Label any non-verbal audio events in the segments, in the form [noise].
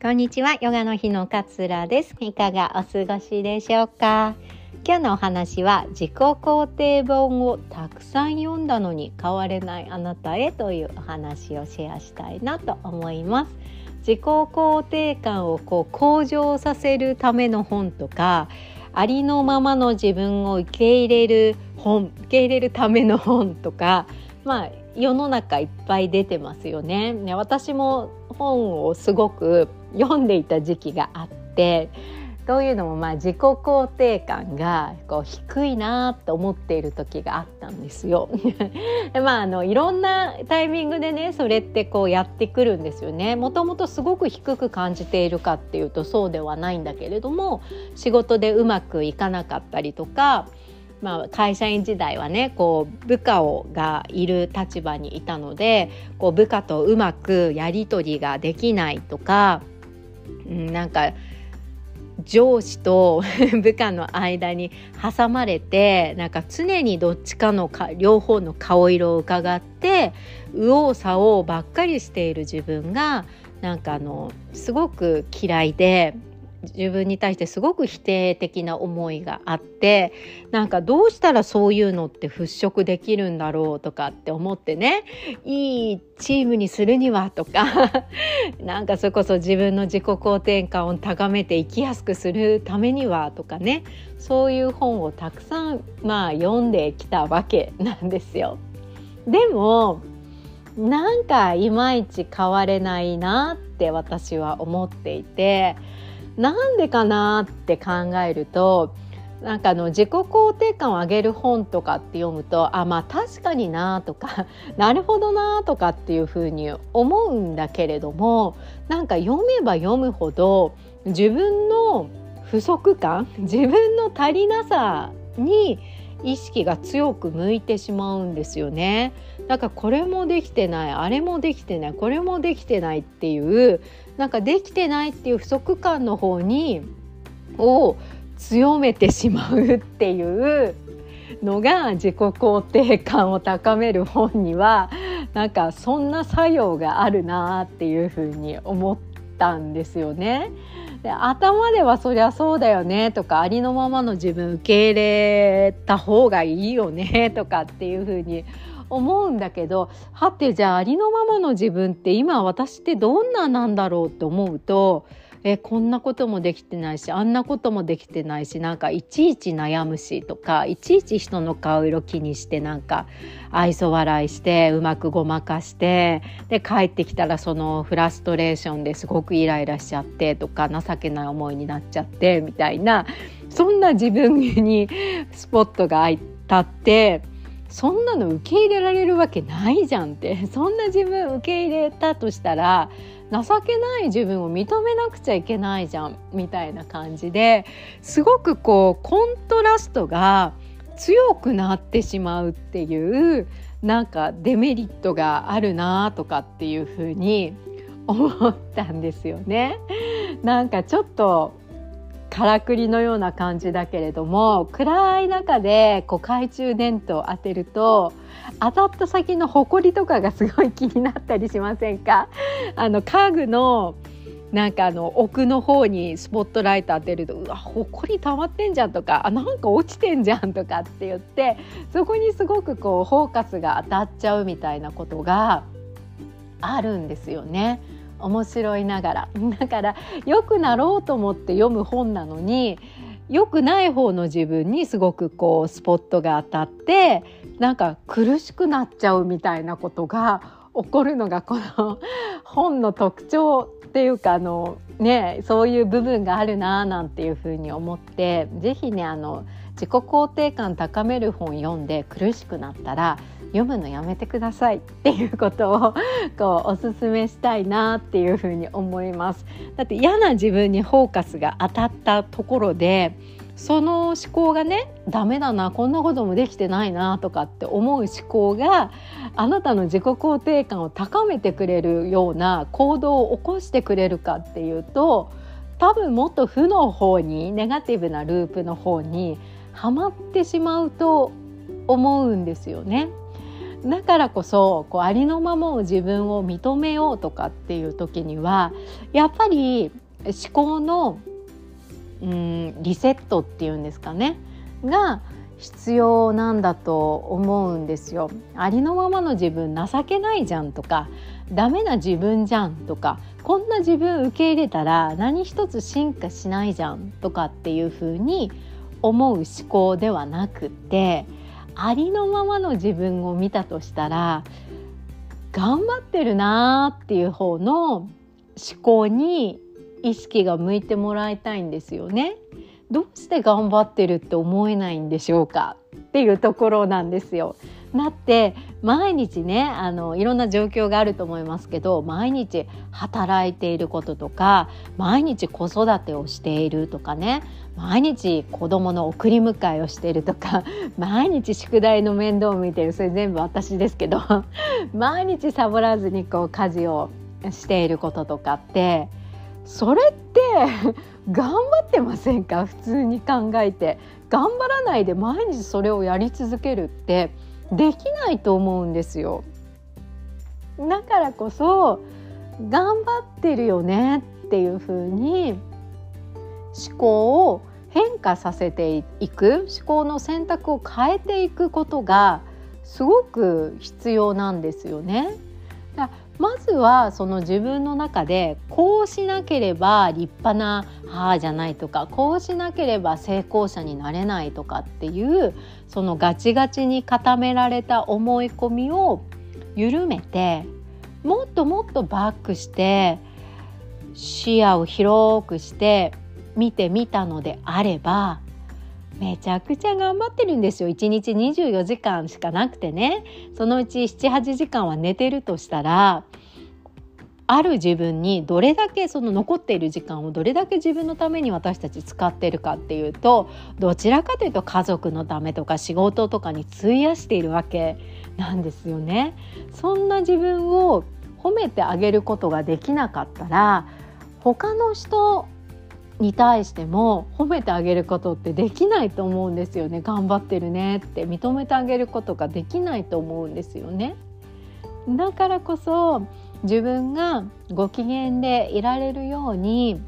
こんにちは、ヨガの日の桂です。いかがお過ごしでしょうか？今日のお話は自己肯定本をたくさん読んだのに変われないあなたへというお話をシェアしたいなと思います。自己肯定感をこう向上させるための本とかありのままの自分を受け入れる本受け入れるための本とかまあ世の中いっぱい出てますよね。ね私も本をすごく読んでいた時期があってというのもまあ自己肯定感がこう低いなと思っている時があったんですよ。[laughs] でまああのいろんなタイミングでねそれってこうやってくるんですよね。もともとすごく低く感じているかっていうとそうではないんだけれども仕事でうまくいかなかったりとかまあ、会社員時代はねこう部下をがいる立場にいたのでこう部下とうまくやり取りができないとか、なんか上司と [laughs] 部下の間に挟まれてなんか常にどっちかのか両方の顔色を伺って右往左往ばっかりしている自分がなんかあのすごく嫌いで自分に対してすごく否定的な思いがあってなんかどうしたらそういうのって払拭できるんだろうとかって思ってねいいチームにするにはとか [laughs] なんかそれこそ自分の自己肯定感を高めて生きやすくするためにはとかねそういう本をたくさんまあ読んできたわけなんですよ。でもなんかいまいち変われないなって私は思っていて。なんでかなって考えるとなんかあの自己肯定感を上げる本とかって読むとあまあ確かになとか [laughs] なるほどなとかっていうふうに思うんだけれどもなんか読めば読むほど自分の不足感自分の足りなさに意識が強く向いてしまうんですよね。なんかこれもできてないあれもできてないこれもできてないっていうなんかできてないっていう不足感の方にを強めてしまうっていうのが自己肯定感を高める本にはなんかそんな作用があるなっていうふうに思ったんですよね。で頭ではそりゃそうだよねとかありのままの自分受け入れた方がいいよねとかっていうふうに思うんだけどはてじゃあありのままの自分って今私ってどんななんだろうって思うとえこんなこともできてないしあんなこともできてないしなんかいちいち悩むしとかいちいち人の顔色気にしてなんか愛想笑いしてうまくごまかしてで帰ってきたらそのフラストレーションですごくイライラしちゃってとか情けない思いになっちゃってみたいなそんな自分にスポットが当たって。そんなの受け入れられるわけないじゃんって [laughs] そんな自分受け入れたとしたら情けない自分を認めなくちゃいけないじゃんみたいな感じですごくこうコントラストが強くなってしまうっていうなんかデメリットがあるなとかっていうふうに思ったんですよね。なんかちょっとからくりのような感じだけれども暗い中でこう懐中電灯を当てると当たった先の埃とかがすごい気になったりしませんか？[laughs] あの家具のなんかあの奥の方にスポットライト当てるとうわ埃溜まってんじゃんとかあなんか落ちてんじゃんとかって言ってそこにすごくこうフォーカスが当たっちゃうみたいなことがあるんですよね。面白いながら。[laughs] だから良くなろうと思って読む本なのに良くない方の自分にすごくこうスポットが当たってなんか苦しくなっちゃうみたいなことが起こるのがこの [laughs] 本の特徴っていうかあのねそういう部分があるななんていうふうに思って是非ねあの自己肯定感高める本読んで苦しくなったら読むのやめてくださいっていうことをこうおすすめしたいなっていうふうに思います。だって嫌な自分にフォーカスが当たったところでその思考がねダメだなこんなこともできてないなとかって思う思考があなたの自己肯定感を高めてくれるような行動を起こしてくれるかっていうと多分もっと負の方にネガティブなループの方にはまってしまうと思うんですよね。だからこそこうありのままを自分を認めようとかっていう時にはやっぱり思考のうんリセットっていうんですかねが必要なんだと思うんですよ。ありのままの自分情けないじゃんとかダメな自分じゃんとかこんな自分受け入れたら何一つ進化しないじゃんとかっていうふうに思う思考ではなくてありのままの自分を見たとしたら頑張ってるなーっていう方の思考に意識が向いてもらいたいんですよね。どうして頑張ってるって思えないんでしょうかっていうところなんですよ。だって毎日ねあのいろんな状況があると思いますけど毎日働いていることとか毎日子育てをしているとかね毎日子供の送り迎えをしているとか [laughs] 毎日宿題の面倒を見てるそれ全部私ですけど [laughs] 毎日サボらずにこう家事をしていることとかってそれって頑張ってませんか？普通に考えて。頑張らないで毎日それをやり続けるって。できないと思うんですよだからこそ頑張ってるよねっていうふうに思考を変化させていく思考の選択を変えていくことがすごく必要なんですよね。まずはその自分の中でこうしなければ立派な母じゃないとかこうしなければ成功者になれないとかっていうそのガチガチに固められた思い込みを緩めてもっともっとバックして視野を広くして見てみたのであればめちゃくちゃ頑張ってるんですよ1日24時間しかなくてねそのうち78時間は寝てるとしたらある自分にどれだけその残っている時間をどれだけ自分のために私たち使ってるかっていうとどちらかというと家族のためとか仕事とかに費やしているわけなんですよね。そんな自分を褒めてあげることができなかったら他の人に対しても褒めてあげることってできないと思うんですよね頑張ってるねって認めてあげることができないと思うんですよねだからこそ自分がご機嫌でいられるように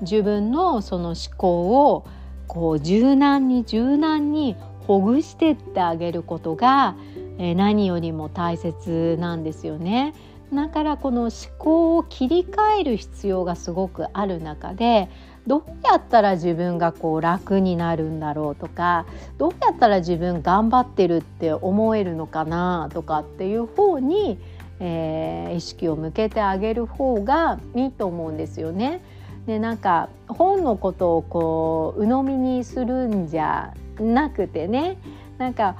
自分のその思考をこう柔軟に柔軟にほぐしてってあげることが何よりも大切なんですよね。だからこの思考を切り替える必要がすごくある中でどうやったら自分がこう楽になるんだろうとかどうやったら自分頑張ってるって思えるのかなとかっていう方に、えー、意識を向けてあげる方がいいと思うんですよね。でなんか本のことをこう鵜呑みにするんじゃなくてねなんか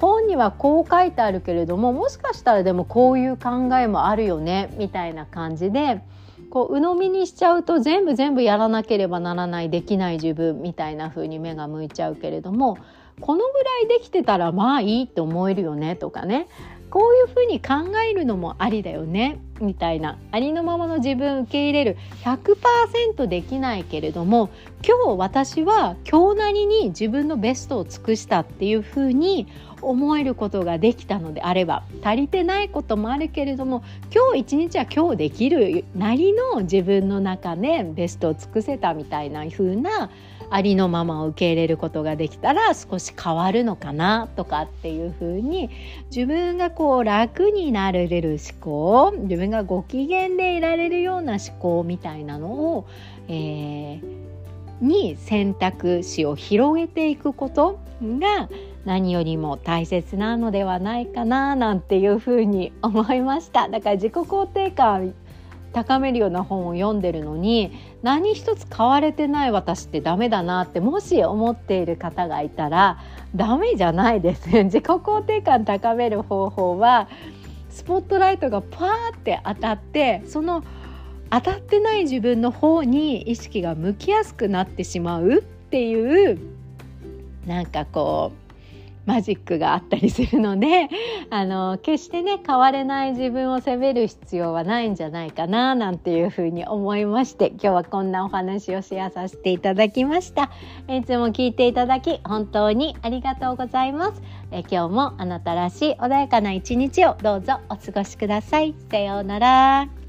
本にはこう書いてあるけれどももしかしたらでもこういう考えもあるよねみたいな感じでこう鵜呑みにしちゃうと全部全部やらなければならないできない自分みたいな風に目が向いちゃうけれどもこのぐらいできてたらまあいいって思えるよねとかね。こういうふうに考えるのもありだよね。みたいな。ありのままの自分受け入れる。100%できないけれども今日私は今日なりに自分のベストを尽くしたっていうふうに思えることができたのであれば足りてないこともあるけれども今日一日は今日できるなりの自分の中でベストを尽くせたみたいな風なありのままを受け入れることができたら少し変わるのかなとかっていう風に自分がこう楽になれる思考自分がご機嫌でいられるような思考みたいなのを、えー、に選択肢を広げていくことが何よりも大切なのではないかななんていうふうに思いました。だから自己肯定感高めるような本を読んでるのに何一つ買われてない私ってダメだなってもし思っている方がいたらダメじゃないです [laughs] 自己肯定感高める方法はスポットライトがパーって当たってその当たってない自分の方に意識が向きやすくなってしまうっていうなんかこうマジックがあったりするので [laughs] あの決してね変われない自分を責める必要はないんじゃないかななんていうふうに思いまして今日はこんなお話をシェアさせていただきました。いつも聞いていただき本当にありがとうございます。え今日もあなたらしい穏やかな一日をどうぞお過ごしください。さようなら。